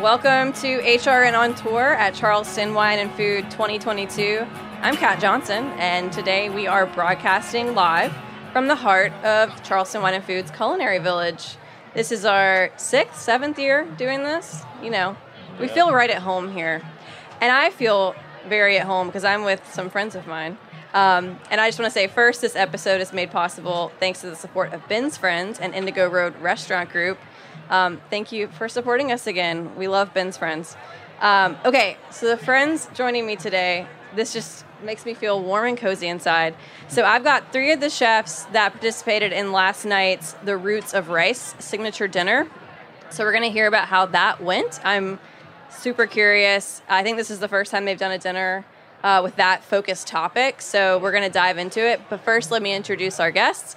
Welcome to HRN on Tour at Charleston Wine and Food 2022. I'm Kat Johnson, and today we are broadcasting live from the heart of Charleston Wine and Food's Culinary Village. This is our sixth, seventh year doing this. You know, we feel right at home here. And I feel very at home because I'm with some friends of mine. Um, and I just want to say first, this episode is made possible thanks to the support of Ben's Friends and Indigo Road Restaurant Group. Um, thank you for supporting us again. We love Ben's Friends. Um, okay, so the friends joining me today, this just makes me feel warm and cozy inside. So I've got three of the chefs that participated in last night's The Roots of Rice signature dinner. So we're going to hear about how that went. I'm super curious. I think this is the first time they've done a dinner uh, with that focused topic. So we're going to dive into it. But first, let me introduce our guests.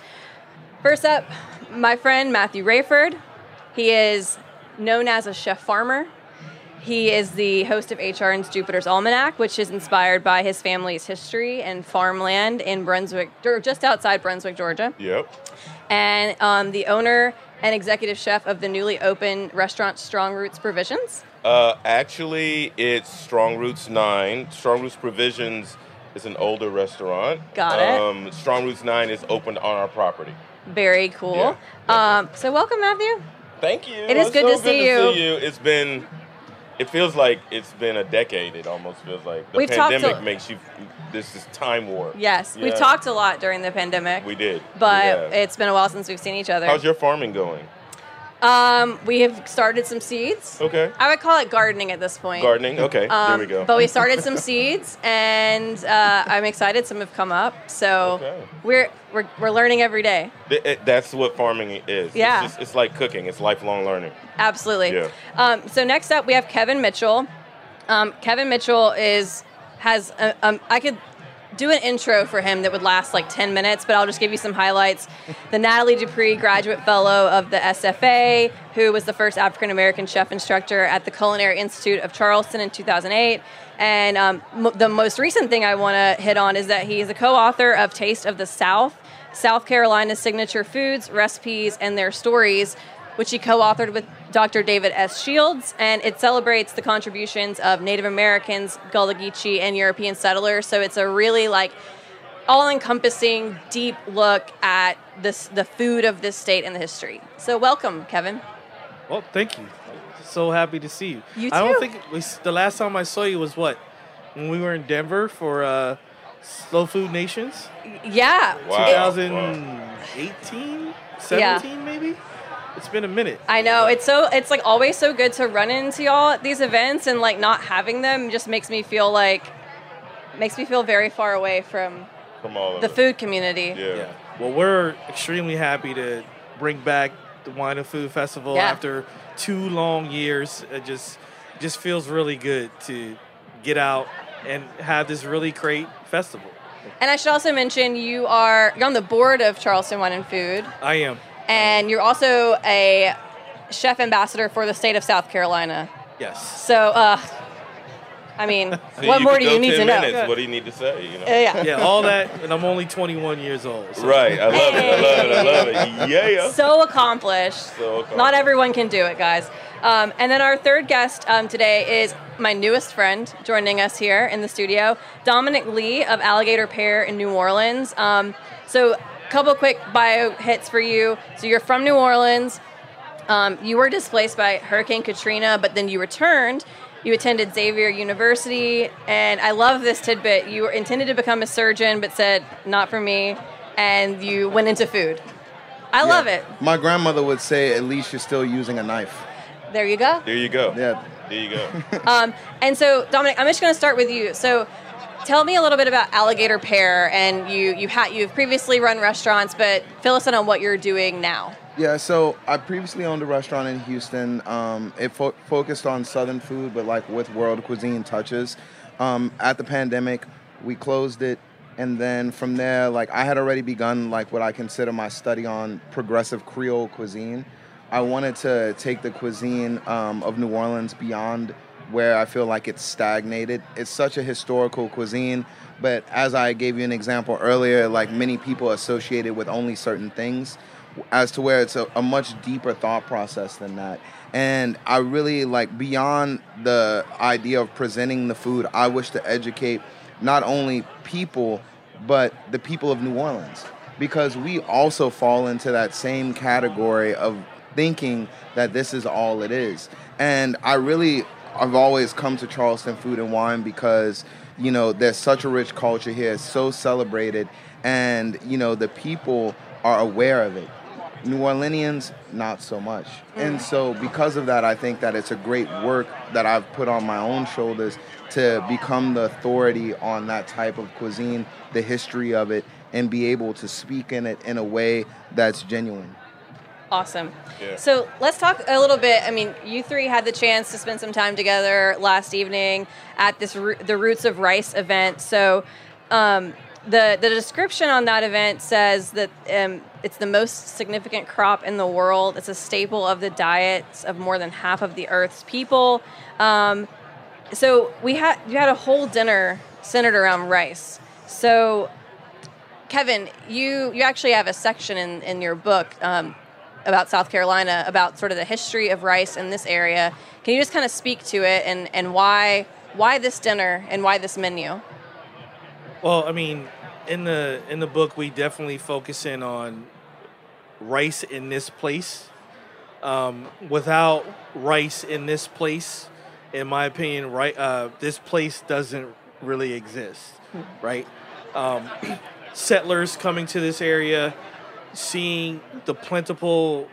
First up, my friend Matthew Raiford. He is known as a chef farmer. He is the host of HRN's Jupiter's Almanac, which is inspired by his family's history and farmland in Brunswick, or just outside Brunswick, Georgia. Yep. And um, the owner and executive chef of the newly opened restaurant Strong Roots Provisions. Uh, actually, it's Strong Roots 9. Strong Roots Provisions is an older restaurant. Got it. Um, Strong Roots 9 is opened on our property. Very cool. Yeah, um, so, welcome, Matthew. Thank you. It is It's good so to see you. see you. It's been, it feels like it's been a decade. It almost feels like the We've pandemic to- makes you. This is time warp. Yes, we've talked a lot during the pandemic, We did. but have. it's been a while since we've seen each other. How's your farming going? Um, we have started some seeds. Okay. I would call it gardening at this point. Gardening. Okay. Um, there we go. But we started some seeds, and uh, I'm excited. Some have come up, so Okay. we're, we're we're learning every day. Th- it- that's what farming is. Yeah. It's, just, it's like cooking. It's lifelong learning. Absolutely. Yeah. Um, so next up, we have Kevin Mitchell. Um, Kevin Mitchell is has a, um, I could do an intro for him that would last like 10 minutes, but I'll just give you some highlights. The Nathalie Dupree Graduate Fellow of the SFA, who was the first African American chef instructor at the Culinary Institute of Charleston in 2008. And um, m- the most recent thing I want to hit on is that he is a co author of Taste of the South, South Carolina's signature foods, recipes, and their stories, which he co authored with Dr. David S. Shields. And it celebrates the contributions of Native Americans, Gullah Geechee, and European settlers. So it's a really like all encompassing, deep look at this, the food of this state and the history. So, welcome, Kevin. Well, thank you. So happy to see you. You too. I don't think we, the last time I saw you was what when we were in Denver for uh, Slow Food Nations, Yeah. Wow. 2018, 17 maybe. It's been a minute. I know it's so it's like always so good to run into y'all at these events and like not having them just makes me feel like makes me feel very far away from From all of the us. food community. Yeah. Yeah. Well, we're extremely happy to bring back the Wine and Food Festival Yeah. after two long years. It just just feels really good to get out and have this really great festival. And I should also mention you are you're on the board of Charleston Wine and Food, I am. And you're also a chef ambassador for the state of South Carolina. Yes. So, uh, I mean, So what more do you need 10 to know? minutes. What do you need to say? You know. Uh, yeah. Yeah, all that, and I'm only 21 years old. so- Right. I love it. I love it. I love it. Yeah. So accomplished. So accomplished. Not everyone can do it, guys. Um, and then our third guest um, today is my newest friend joining us here in the studio, Dominic Lee of Alligator Pear in New Orleans. Um, so, a couple quick bio hits for you. So, you're from New Orleans. Um, you were displaced by Hurricane Katrina, but then you returned. You attended Xavier University, and I love this tidbit. You were intended to become a surgeon, but said, not for me, and you went into food. I love it. My grandmother would say, at least you're still using a knife. There you go. There you go. Yeah. There you go. Um, and so, Dominic, I'm just going to start with you. So, tell me a little bit about Alligator Pear, and you you had you've previously run restaurants, but fill us in on what you're doing now. Yeah, so I previously owned a restaurant in Houston. Um, it fo- focused on Southern food, but like with world cuisine touches. Um, at the pandemic, we closed it, and then from there, like I had already begun like what I consider my study on progressive Creole cuisine. I wanted to take the cuisine um, of New Orleans beyond where I feel like it's stagnated. It's such a historical cuisine, but as I gave you an example earlier, like many people associate it with only certain things. as to where it's a, a much deeper thought process than that. And I really like beyond the idea of presenting the food, I wish to educate not only people, but the people of New Orleans. Because we also fall into that same category of thinking that this is all it is. And I really, I've always come to Charleston Food and Wine because, you know, there's such a rich culture here, it's so celebrated, and, you know, the people are aware of it. New Orleanians, not so much. And mm. so, because of that, I think that it's a great work that I've put on my own shoulders to become the authority on that type of cuisine, the history of it, and be able to speak in it in a way that's genuine. Awesome. Yeah. So let's talk a little bit. I mean, you three had the chance to spend some time together last evening at this the Roots of Rice event. So um, the the description on that event says that um, it's the most significant crop in the world. It's a staple of the diets of more than half of the Earth's people. Um, so we had you had a whole dinner centered around rice. So Kevin, you you actually have a section in in your book um, about South Carolina about sort of the history of rice in this area. Can you just kind of speak to it and and why why this dinner and why this menu? Well, I mean, in the in the book, we definitely focus in on rice in this place. Um, without rice in this place, in my opinion, right, uh, this place doesn't really exist, right? Um, settlers coming to this area, seeing the plentiful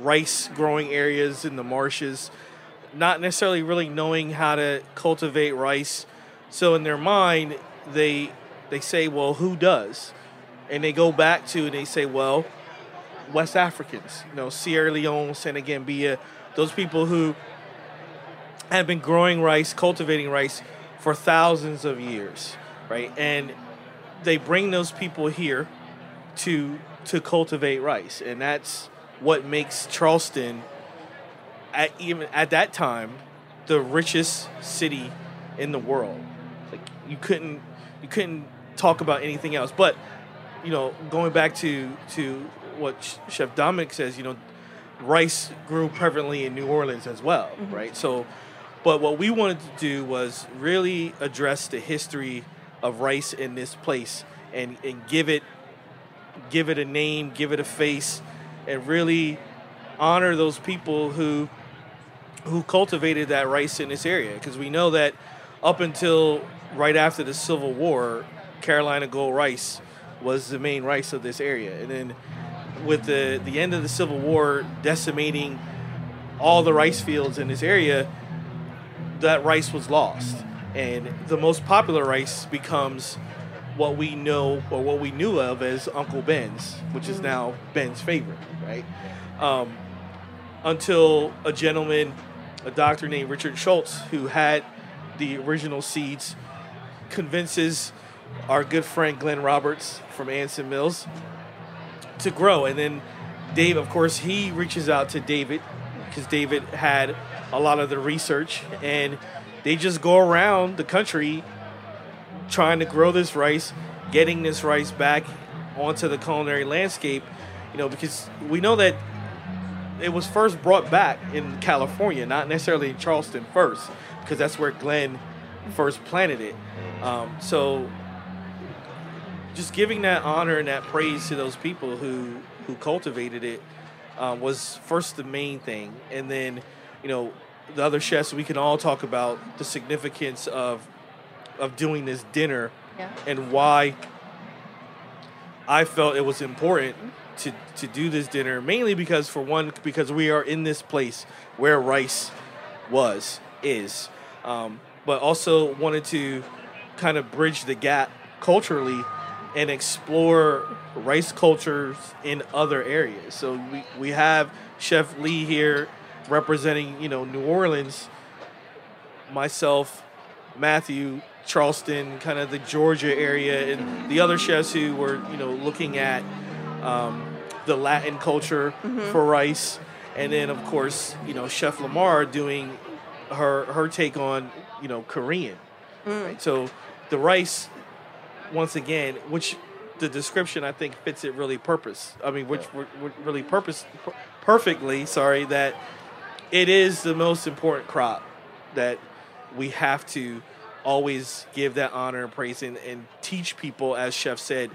rice growing areas in the marshes, not necessarily really knowing how to cultivate rice. So in their mind, they they say, well, who does? And they go back to and they say, well, West Africans, you know, Sierra Leone, Senegambia, those people who have been growing rice, cultivating rice for thousands of years, right? And they bring those people here to to cultivate rice, and that's what makes Charleston, at even at that time, the richest city in the world. Like you couldn't you couldn't talk about anything else. But you know, going back to to what Chef Dominic says, you know, rice grew prevalently in New Orleans as well, mm-hmm. right? So, but what we wanted to do was really address the history of rice in this place and and give it give it a name, give it a face, and really honor those people who who cultivated that rice in this area. Because we know that up until right after the Civil War, Carolina Gold rice was the main rice of this area, and then with the the end of the Civil War decimating all the rice fields in this area, that rice was lost, and the most popular rice becomes what we know or what we knew of as Uncle Ben's, which is now Ben's favorite, right? Um, until a gentleman, a doctor named Richard Schulze, who had the original seeds, convinces our good friend Glenn Roberts from Anson Mills to grow. And then Dave, of course, he reaches out to David because David had a lot of the research, and they just go around the country trying to grow this rice, getting this rice back onto the culinary landscape. You know, because we know that it was first brought back in California, not necessarily in Charleston first, because that's where Glenn first planted it. Um, so, just giving that honor and that praise to those people who who cultivated it um, was first the main thing, and then you know the other chefs we can all talk about the significance of of doing this dinner Yeah. and why I felt it was important to to do this dinner mainly because for one because we are in this place where rice was is um, but also wanted to kind of bridge the gap culturally and explore rice cultures in other areas so we, we have chef lee here representing you know new orleans myself Matthew, Charleston, kind of the Georgia area, and the other chefs who were, you know, looking at um, the Latin culture for rice, and then of course, you know, Chef Lamar doing her her take on, you know, Korean. Right? So the rice, once again, which the description I think fits it really purpose. I mean, which yeah. really purpose perfectly. Sorry that it is the most important crop that we have to always give that honor and praise and, and teach people, as Chef said,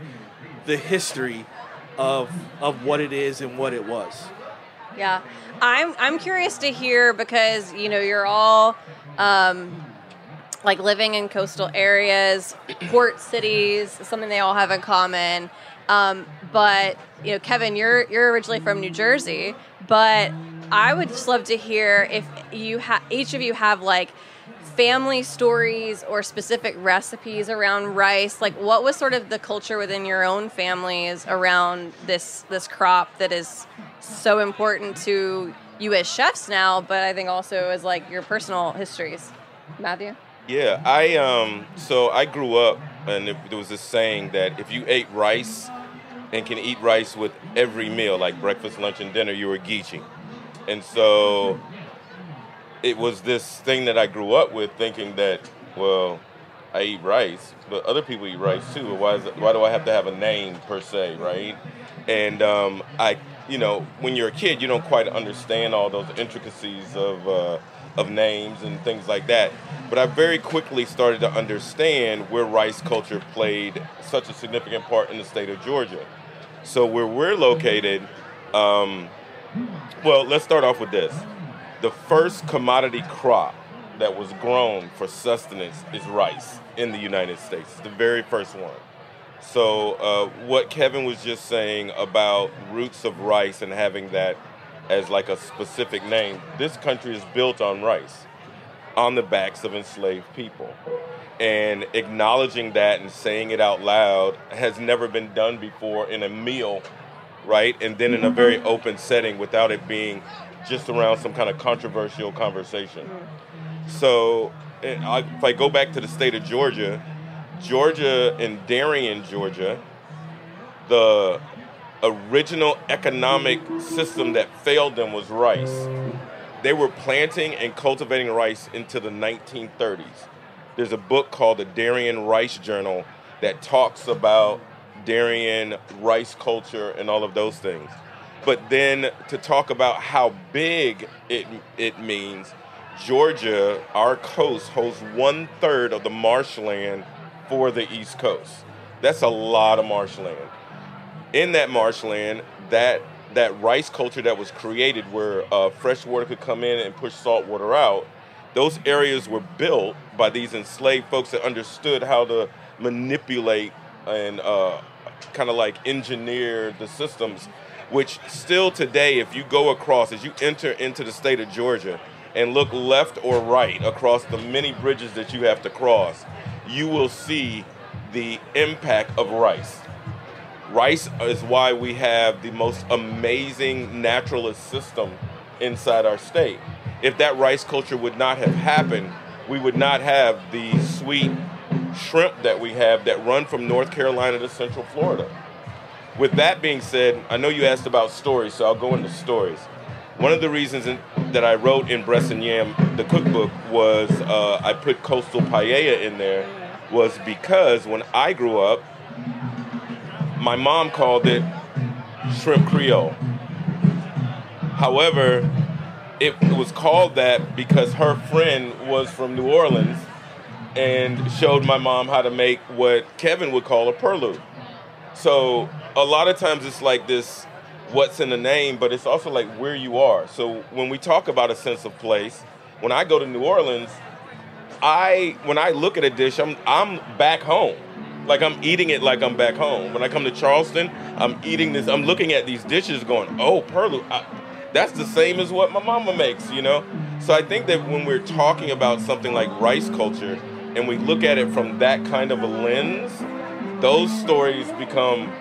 the history of of what it is and what it was. Yeah, I'm I'm curious to hear because you know you're all um, like living in coastal areas, port cities, something they all have in common. Um, but you know, Kevin, you're you're originally from New Jersey, but I would just love to hear if you have each of you have like family stories or specific recipes around rice? Like what was sort of the culture within your own families around this this crop that is so important to you as chefs now but i think also as like your personal histories? Matthew? Yeah i um so i grew up and there was this saying that if you ate rice and can eat rice with every meal like breakfast lunch and dinner you were geeching and so it was this thing that I grew up with, thinking that, well, I eat rice, but other people eat rice too. Why is it, why do I have to have a name per se, right? And um, I, you know, when you're a kid, you don't quite understand all those intricacies of uh, of names and things like that. But I very quickly started to understand where rice culture played such a significant part in the state of Georgia. So where we're located, um, well, let's start off with this the first commodity crop that was grown for sustenance is rice in the United States. It's the very first one. So, uh, what Kevin was just saying about roots of rice and having that as like a specific name, this country is built on rice, on the backs of enslaved people. And acknowledging that and saying it out loud has never been done before in a meal, right? And then in a very open setting without it being just around some kind of controversial conversation. So if I go back to the state of Georgia, Georgia and Darien, Georgia, the original economic system that failed them was rice. They were planting and cultivating rice into the 1930s. There's a book called the Darien Rice Journal that talks about Darien rice culture and all of those things but then to talk about how big it it means, Georgia, our coast holds one third of the marshland for the East Coast. That's a lot of marshland. In that marshland, that that rice culture that was created, where uh, fresh water could come in and push salt water out, those areas were built by these enslaved folks that understood how to manipulate and uh, kind of like engineer the systems which still today, if you go across, as you enter into the state of Georgia and look left or right across the many bridges that you have to cross, you will see the impact of rice. Rice is why we have the most amazing naturalist system inside our state. If that rice culture would not have happened, we would not have the sweet shrimp that we have that run from North Carolina to Central Florida with that being said, I know you asked about stories, so I'll go into stories. One of the reasons in, that I wrote in Bress 'n' Nyam, the cookbook, was uh, I put coastal paella in there, was because when I grew up, my mom called it shrimp creole. However, it, it was called that because her friend was from New Orleans and showed my mom how to make what Kevin would call a purloo. So a lot of times it's like this what's in the name, but it's also like where you are. So when we talk about a sense of place, when I go to New Orleans, I when I look at a dish, I'm I'm back home. Like I'm eating it like I'm back home. When I come to Charleston, I'm eating this. I'm looking at these dishes, going, "Oh, Perlu, I, that's the same as what my mama makes," you know. So I think that when we're talking about something like rice culture, and we look at it from that kind of a lens, those stories become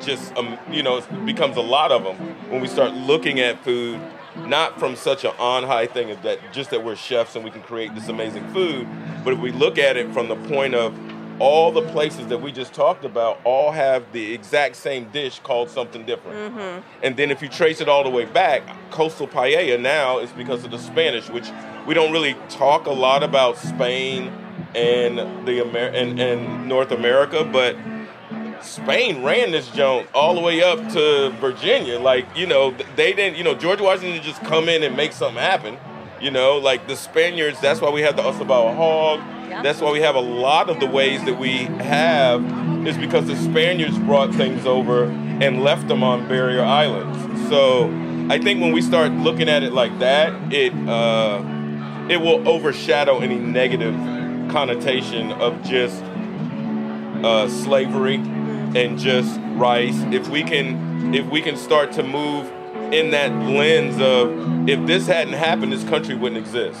just um, you know it becomes a lot of them when we start looking at food not from such an on high thing that just that we're chefs and we can create this amazing food but if we look at it from the point of all the places that we just talked about all have the exact same dish called something different. Mm-hmm. And then if you trace it all the way back, coastal paella now is because of the Spanish, which we don't really talk a lot about Spain and the Amer- and, and North America, but Spain ran this joint all the way up to Virginia. Like, you know, they didn't, you know, George Washington didn't just come in and make something happen. You know, like the Spaniards, that's why we have the Ossabaw hog. Yeah. That's why we have a lot of the ways that we have is because the Spaniards brought things over and left them on barrier islands. So I think when we start looking at it like that, it uh, it will overshadow any negative connotation of just uh, slavery and just rice. If we can, if we can start to move in that lens of if this hadn't happened, this country wouldn't exist.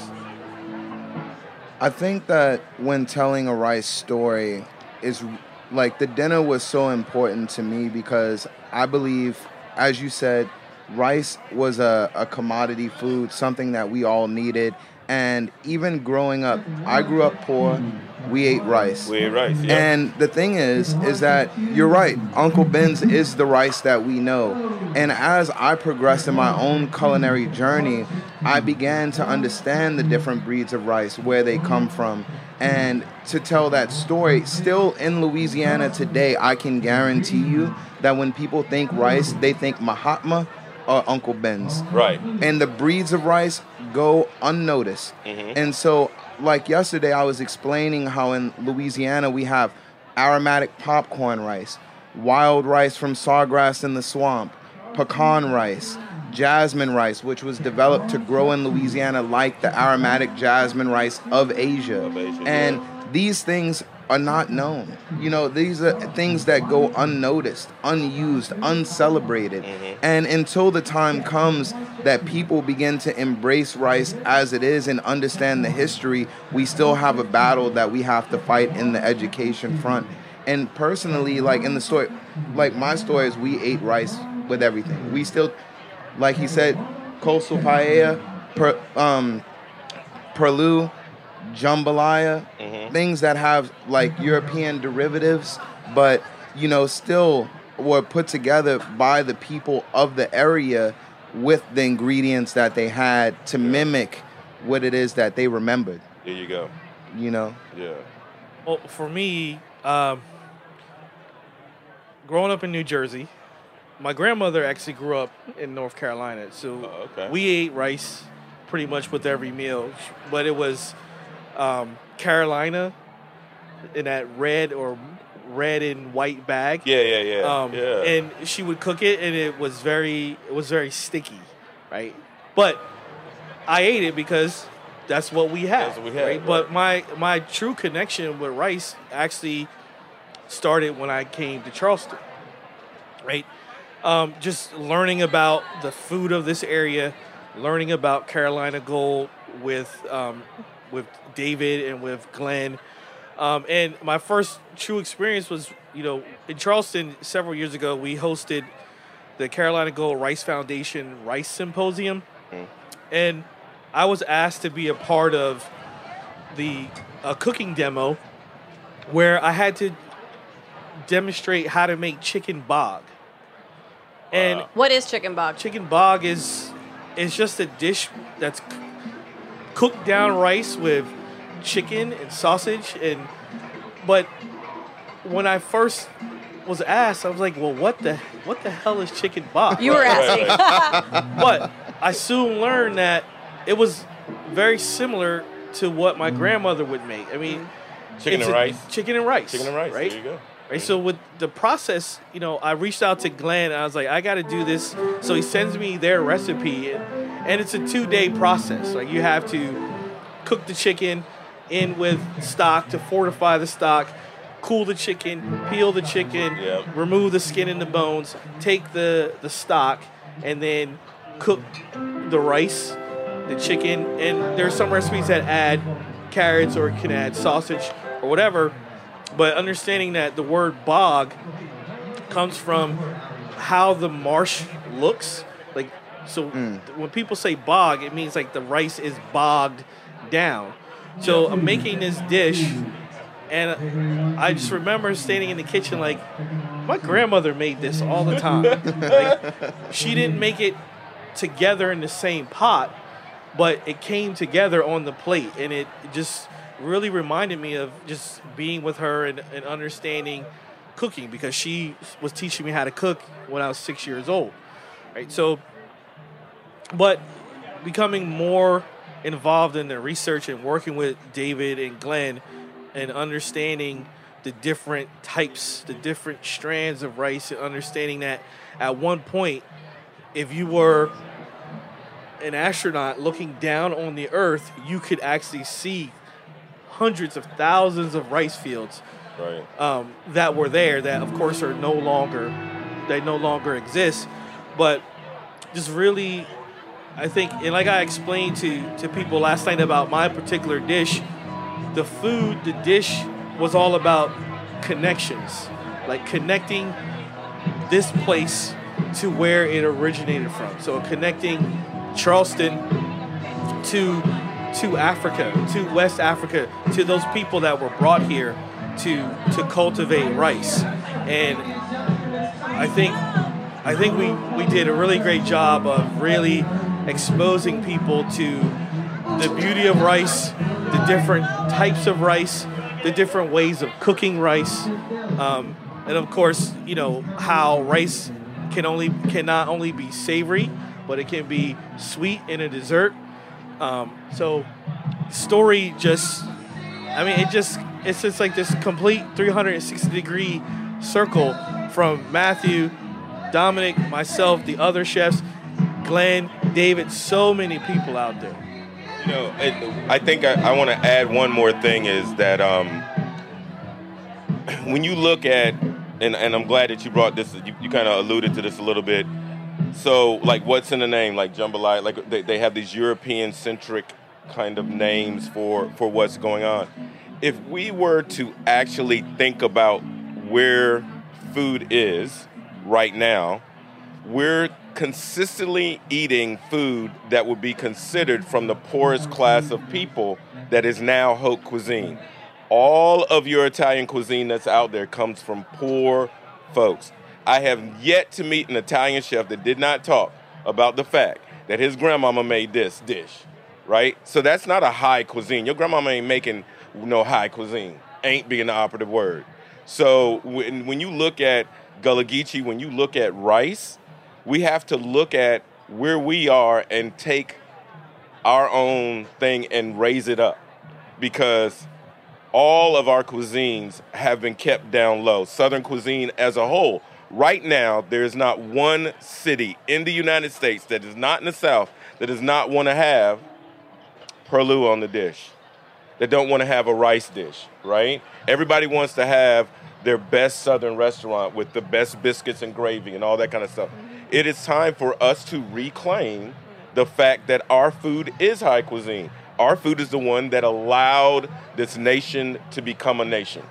I think that when telling a rice story is like the dinner was so important to me because I believe, as you said, rice was a, a commodity food, something that we all needed. And even growing up, I mm-hmm. grew up poor. We ate mm-hmm. rice. We ate rice, yeah. And the thing is, is that you're right. Uncle Ben's is the rice that we know. And as I progressed in my own culinary journey, I began to understand the different breeds of rice, where they come from. And to tell that story, still in Louisiana today, I can guarantee you that when people think rice, they think Mahatma or Uncle Ben's right. and the breeds of rice go unnoticed. Mm-hmm. And so, like yesterday, I was explaining how in Louisiana we have aromatic popcorn rice, wild rice from sawgrass in the swamp, pecan rice, jasmine rice, which was developed to grow in Louisiana like the aromatic jasmine rice of Asia. Of Asia, and yeah. these things are not known. You know, these are things that go unnoticed, unused, uncelebrated. And until the time comes that people begin to embrace rice as it is and understand the history, we still have a battle that we have to fight in the education front. And personally, like in the story, like my story is we ate rice with everything. We still, like he said, coastal paella, per, um, perlu, jambalaya, things that have like European derivatives, but you know, still were put together by the people of the area with the ingredients that they had to mimic what it is that they remembered. There you go. You know, Yeah. Well, for me, um, growing up in New Jersey, my grandmother actually grew up in North Carolina, so Oh, okay. we ate rice pretty much with every meal. But it was um, Carolina in that red or red and white bag. Yeah, yeah, yeah. Um, yeah. And she would cook it, and it was very, it was very sticky, right? But I ate it because that's what we had. That's what we had, right? But my my true connection with rice actually started when I came to Charleston, right? Um, just learning about the food of this area, learning about Carolina Gold with um, with David and with Glenn. Um, and my first true experience was, you know, in Charleston several years ago, we hosted the Carolina Gold Rice Foundation Rice Symposium. And I was asked to be a part of the a cooking demo where I had to demonstrate how to make chicken bog. And Wow. What is chicken bog? chicken bog is it's just a dish that's c- cooked down rice with chicken and sausage and but when I first was asked, I was like, "Well, what the what the hell is chicken bog?" You were asking. right. but I soon learned that it was very similar to what my mm-hmm. grandmother would make. I mean, mm-hmm. Chicken and a- rice. Chicken and rice. Chicken and rice. Right. There you go. Right. So with the process, you know, I reached out to Glenn. And I was like, I got to do this. So he sends me their recipe, and, and it's a two-day process. Like you have to cook the chicken in with stock to fortify the stock, cool the chicken, peel the chicken, Yep. remove the skin and the bones, take the the stock, and then cook the rice, the chicken, and there's some recipes that add carrots or can add sausage or whatever. But understanding that the word bog comes from how the marsh looks. So mm. when people say bog, it means like the rice is bogged down. So I'm making this dish, and I just remember standing in the kitchen like, my grandmother made this all the time. like, she didn't make it together in the same pot, but it came together on the plate, and it just really reminded me of just being with her and, and understanding cooking because she was teaching me how to cook when I was six years old, right? So, but becoming more involved in the research and working with David and Glenn and understanding the different types, the different strands of rice, and understanding that at one point, if you were an astronaut looking down on the earth, you could actually see hundreds of thousands of rice fields Right. um, that were there that of course are no longer they no longer exist but just really i think and like i explained to to people last night about my particular dish the food the dish was all about connections like connecting this place to where it originated from so connecting charleston to to Africa, to West Africa, to those people that were brought here to to cultivate rice. And I think I think we, we did a really great job of really exposing people to the beauty of rice, the different types of rice, the different ways of cooking rice, um, and of course, you know how rice can only can not only be savory, but it can be sweet in a dessert. Um, so, story just, I mean, it just it's just like this complete 360 degree circle from Matthew, Dominic, myself, the other chefs, Glenn, David, so many people out there. You know, it, I think I, I want to add one more thing is that um, when you look at, and, and I'm glad that you brought this, you, you kind of alluded to this a little bit. So, like, what's in the name? Like jambalaya, like they, they have these European centric kind of names for, for what's going on. If we were to actually think about where food is right now, we're consistently eating food that would be considered from the poorest class of people that is now haute cuisine. All of your Italian cuisine that's out there comes from poor folks. I have yet to meet an Italian chef that did not talk about the fact that his grandmama made this dish, right? So that's not a high cuisine. Your grandmama ain't making no high cuisine. Ain't being the operative word. So when, when you look at Gullah Geechee, when you look at rice, we have to look at where we are and take our own thing and raise it up because all of our cuisines have been kept down low. Southern cuisine as a whole. Right now, there is not one city in the United States that is not in the South that does not want to have perlu on the dish, that don't want to have a rice dish, right? Everybody wants to have their best Southern restaurant with the best biscuits and gravy and all that kind of stuff. It is time for us to reclaim the fact that our food is high cuisine. Our food is the one that allowed this nation to become a nation.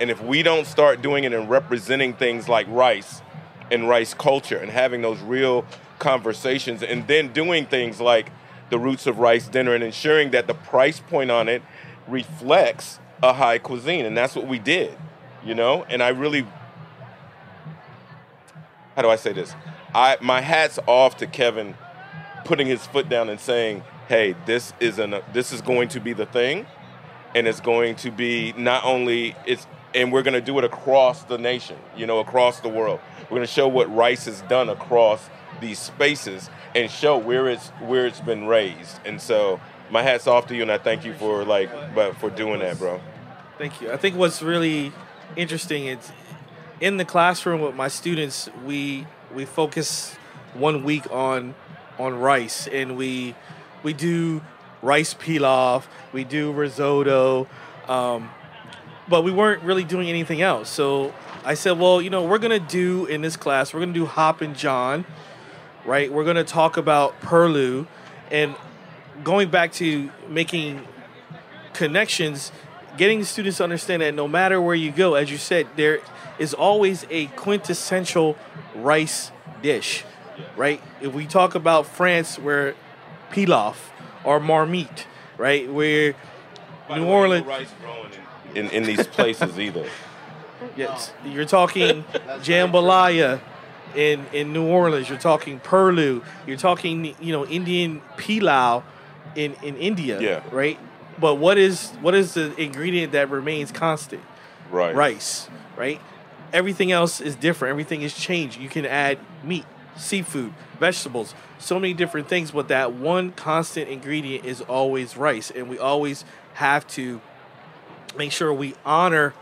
And if we don't start doing it and representing things like rice and rice culture and having those real conversations and then doing things like the roots of rice dinner and ensuring that the price point on it reflects a high cuisine. And that's what we did, you know? And I really, how do I say this? I, my hat's off to Kevin putting his foot down and saying, hey, this is, an, this is going to be the thing. And it's going to be not only, it's, and we're going to do it across the nation, you know, across the world. We're going to show what rice has done across these spaces and show where it's where it's been raised. And so, my hats off to you, and I thank you for like, but for doing that, bro. Thank you. I think what's really interesting is in the classroom with my students, we we focus one week on on rice, and we we do rice pilaf, we do risotto, um, but we weren't really doing anything else. So I said, well, you know, we're gonna do in this class, we're gonna do Hoppin' John, right? We're gonna talk about Perlu, and going back to making connections, getting students to understand that no matter where you go, as you said, there is always a quintessential rice dish, right? If we talk about France, where pilaf or marmite, right? Where New Orleans, rice growing in, in, in these places either. yes, you're talking jambalaya in in New Orleans. You're talking perlu. You're talking you know Indian pilau in in India, Yeah. right? But what is what is the ingredient that remains constant? Right. rice, right? Everything else is different. Everything is changed. You can add meat, seafood, vegetables, so many different things, but that one constant ingredient is always rice, and we always have to make sure we honor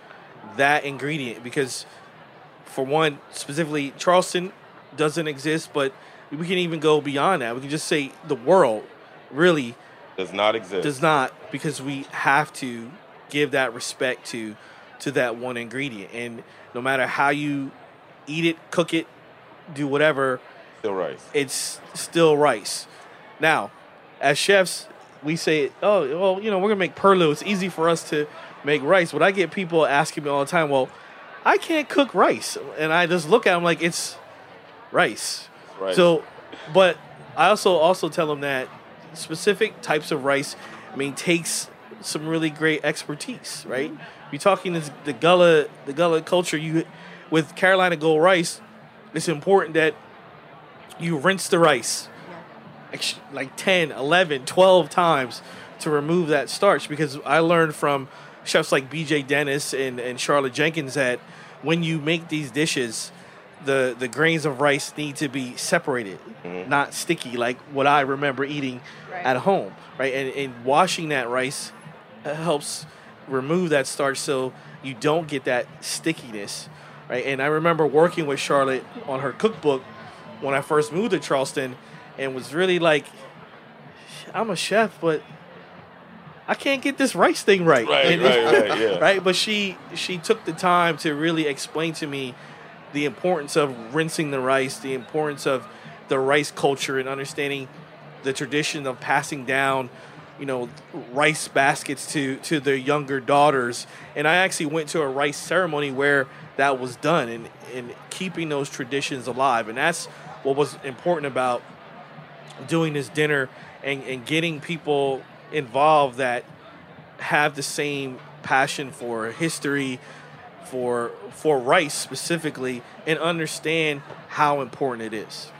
that ingredient because for one specifically charleston doesn't exist but we can even go beyond that we can just say the world really Does not exist. does not because we have to give that respect to to that one ingredient. And no matter how you eat it cook it do whatever Still rice. it's still rice. Now as chefs we say oh well you know we're gonna make perlu it's easy for us to make rice. But i get people asking me all the time well i can't cook rice. And i just look at them like it's rice. Right. so but i also also tell them that specific types of rice i mean takes some really great expertise right mm-hmm. You're talking this, the gullah the gullah culture you with carolina gold rice it's important that you rinse the rice. Ex- like 10 11 12 times to remove that starch because i learned from chefs like bj dennis and, and charlotte jenkins that when you make these dishes the, the grains of rice need to be separated not sticky like what i remember eating Right. at home right? And, and washing that rice uh, helps remove that starch so you don't get that stickiness right? And i remember working with charlotte on her cookbook when i first moved to charleston and was really like i'm a chef but i can't get this rice thing right. Right, And- right, right, yeah. right? But she she took the time to really explain to me the importance of rinsing the rice the importance of the rice culture and understanding the tradition of passing down you know rice baskets to to their younger daughters. And i actually went to a rice ceremony where that was done and and keeping those traditions alive. And that's what was important about doing this dinner and, and getting people involved that have the same passion for history for for rice specifically and understand how important it is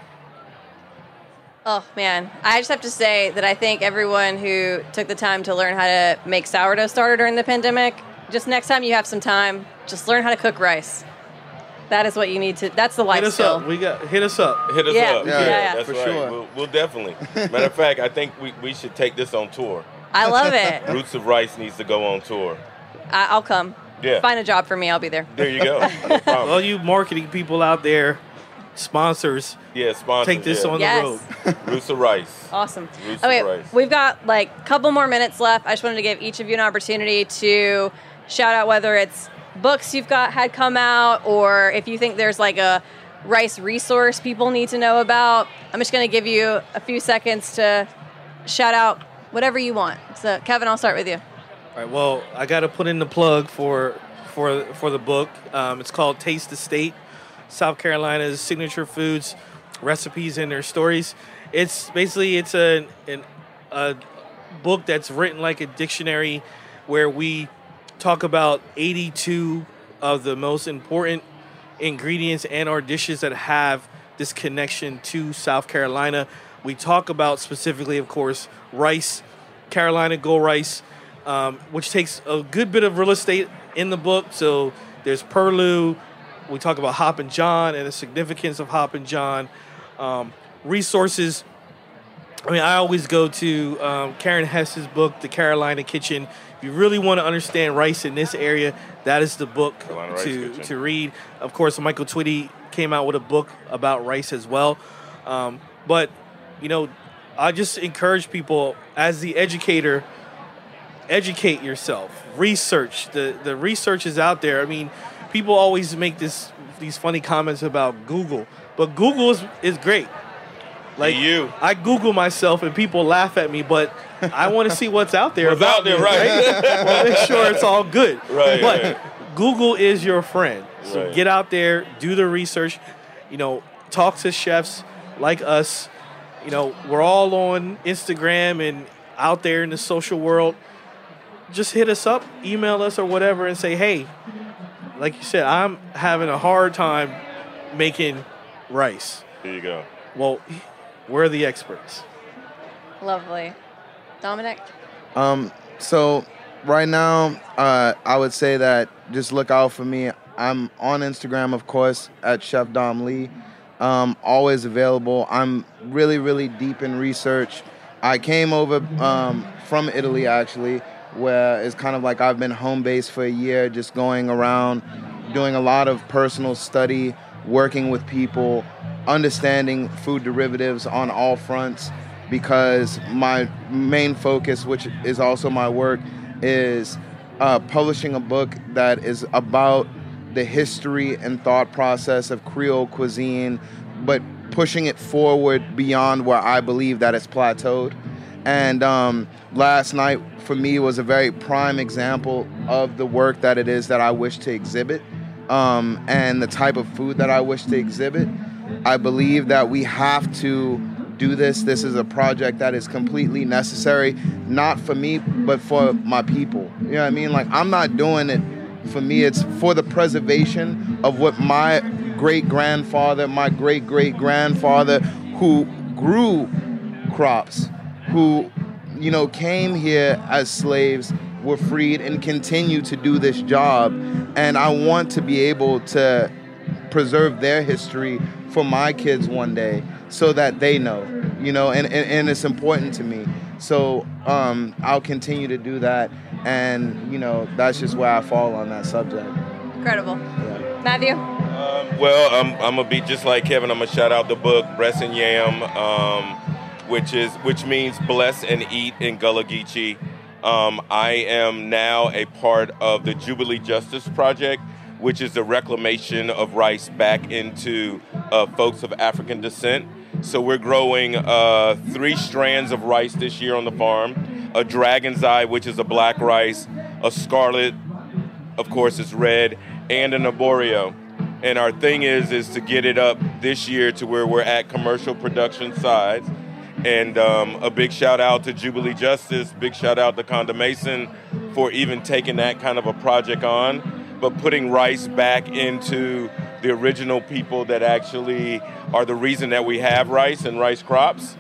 Oh man, I just have to say that I think everyone who took the time to learn how to make sourdough starter during the pandemic, just next time you have some time, just learn how to cook rice. That is what you need to. That's the life hit us skill. up we got hit us up Hit us Yeah, up. yeah, yeah. that's For right. sure. We'll, we'll definitely. Matter of fact, I think we, we should take this on tour. I love it. Roots of Rice needs to go on tour. I, I'll come. Yeah. Find a job for me. I'll be there. There you go. No problem. all you marketing people out there sponsors yeah, sponsors. take this yeah. on Yes. the road Roots of Rice. Awesome. Roots Okay, rice. we've got like a couple more minutes left. I just wanted to give each of you an opportunity to shout out whether it's books you've got had come out or if you think there's like a rice resource people need to know about. I'm just going to give you a few seconds to shout out whatever you want. So, Kevin, I'll start with you. All right. Well, I got to put in the plug for for for the book. Um, it's called Taste the State: South Carolina's Signature Foods, Recipes, and Their Stories. It's basically it's a an, a book that's written like a dictionary, where we talk about 82 of the most important ingredients and our dishes that have this connection to South Carolina. We talk about specifically, of course, rice, Carolina Gold Rice, um, which takes a good bit of real estate in the book. So there's Perlu. We talk about Hoppin' John and the significance of Hoppin' John. Um, resources. I mean, I always go to um, Karen Hess's book, The Carolina Kitchen. If you really want to understand rice in this area, that is the book Carolina to, to read. Of course, Michael Twitty came out with a book about rice as well. Um, but, you know, I just encourage people as the educator, educate yourself, research. The the research is out there. I mean, people always make this these funny comments about Google, but Google is, is great. Like you. I Google myself and people laugh at me, but I want to see what's out there. What's about out there, me, right. Well, make sure it's all good. Right, But right. Google is your friend. So Right. get out there, do the research. You know, talk to chefs like us. You know, we're all on Instagram and out there in the social world. Just hit us up, email us or whatever, and say, hey, like you said, I'm having a hard time making rice. There you go. Well, we're the experts. Lovely. Dominic? Um, so right now, uh, I would say that just look out for me I'm on Instagram, of course, at Chef Dom Lee. Um, always available. I'm really, really deep in research. I came over um, from Italy actually, where it's kind of like I've been home base for a year, just going around, doing a lot of personal study, working with people, understanding food derivatives on all fronts. Because my main focus, which is also my work, is uh, publishing a book that is about the history and thought process of Creole cuisine, but pushing it forward beyond where I believe that it's plateaued. And um, last night for me was a very prime example of the work that it is that I wish to exhibit um, and the type of food that I wish to exhibit. I believe that we have to do this. This is a project that is completely necessary, not for me, but for my people. You know what I mean? Like, I'm not doing it for me, it's for the preservation of what my great grandfather, my great great grandfather, who grew crops, who, you know, came here as slaves, were freed, and continue to do this job. And I want to be able to preserve their history for my kids one day so that they know, you know, and, and, and it's important to me. So um, I'll continue to do that, and you know that's just where I fall on that subject. Incredible, yeah. Matthew. Um, well, I'm, I'm gonna be just like Kevin. I'm gonna shout out the book Bress 'n' Nyam, um, which is which means bless and eat in Gullah Geechee. Um, I am now a part of the Jubilee Justice Project, which is the reclamation of rice back into uh, folks of African descent. So we're growing uh, three strands of rice this year on the farm: a dragon's eye, which is a black rice, a scarlet, of course, is red, and an arborio. And our thing is is to get it up this year to where we're at commercial production size. And um, a big shout out to Jubilee Justice, big shout out to Konda Mason for even taking that kind of a project on, but putting rice back into the original people that actually are the reason that we have rice and rice crops.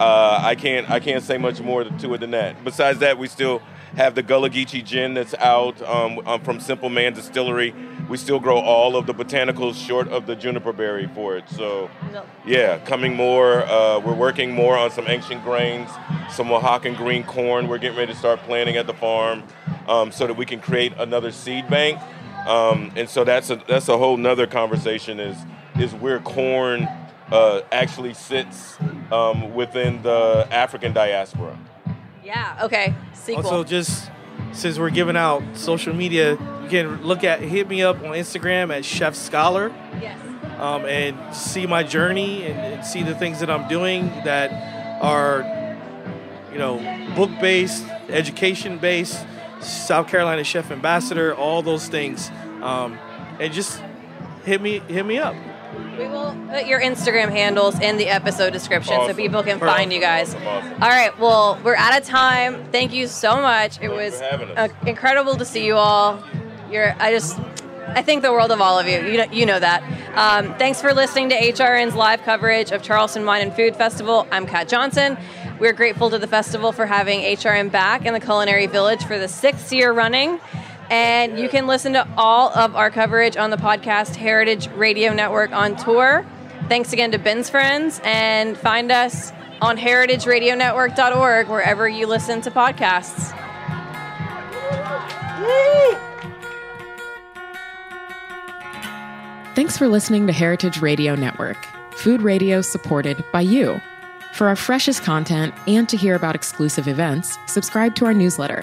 Uh, I can't I can't say much more to it than that. Besides that, we still have the Gullah Geechee gin that's out um, um, from Simple Man Distillery. We still grow all of the botanicals short of the juniper berry for it. So, yeah, coming more. Uh, we're working more on some ancient grains, some Oaxacan green corn. We're getting ready to start planting at the farm um, so that we can create another seed bank um, and so that's a that's a whole nother conversation is is where corn uh, actually sits um, within the African diaspora. Yeah. Okay. Sequel. Also, just since we're giving out social media, you can look at hit me up on Instagram at Chef Scholar. Yes. Um, and see my journey and, and see the things that I'm doing that are, you know, book based, education based, South Carolina Chef Ambassador, all those things. Um, and just hit me hit me up. We will put your Instagram handles in the episode description awesome. so people can Perfect. find you guys. Awesome. All right, well, we're out of time. Thank you so much. It was uh, incredible to see you all. You're, I just, I think the world of all of you. You know, you know that. Um, thanks for listening to HRN's live coverage of Charleston Wine and Food Festival. I'm Kat Johnson. We're grateful to the festival for having HRN back in the Culinary Village for the sixth year running. And you can listen to all of our coverage on the podcast Heritage Radio Network on tour. Thanks again to Ben's Friends, and find us on heritageradionetwork.org wherever you listen to podcasts. Thanks for listening to Heritage Radio Network, food radio supported by you. For our freshest content and to hear about exclusive events, subscribe to our newsletter.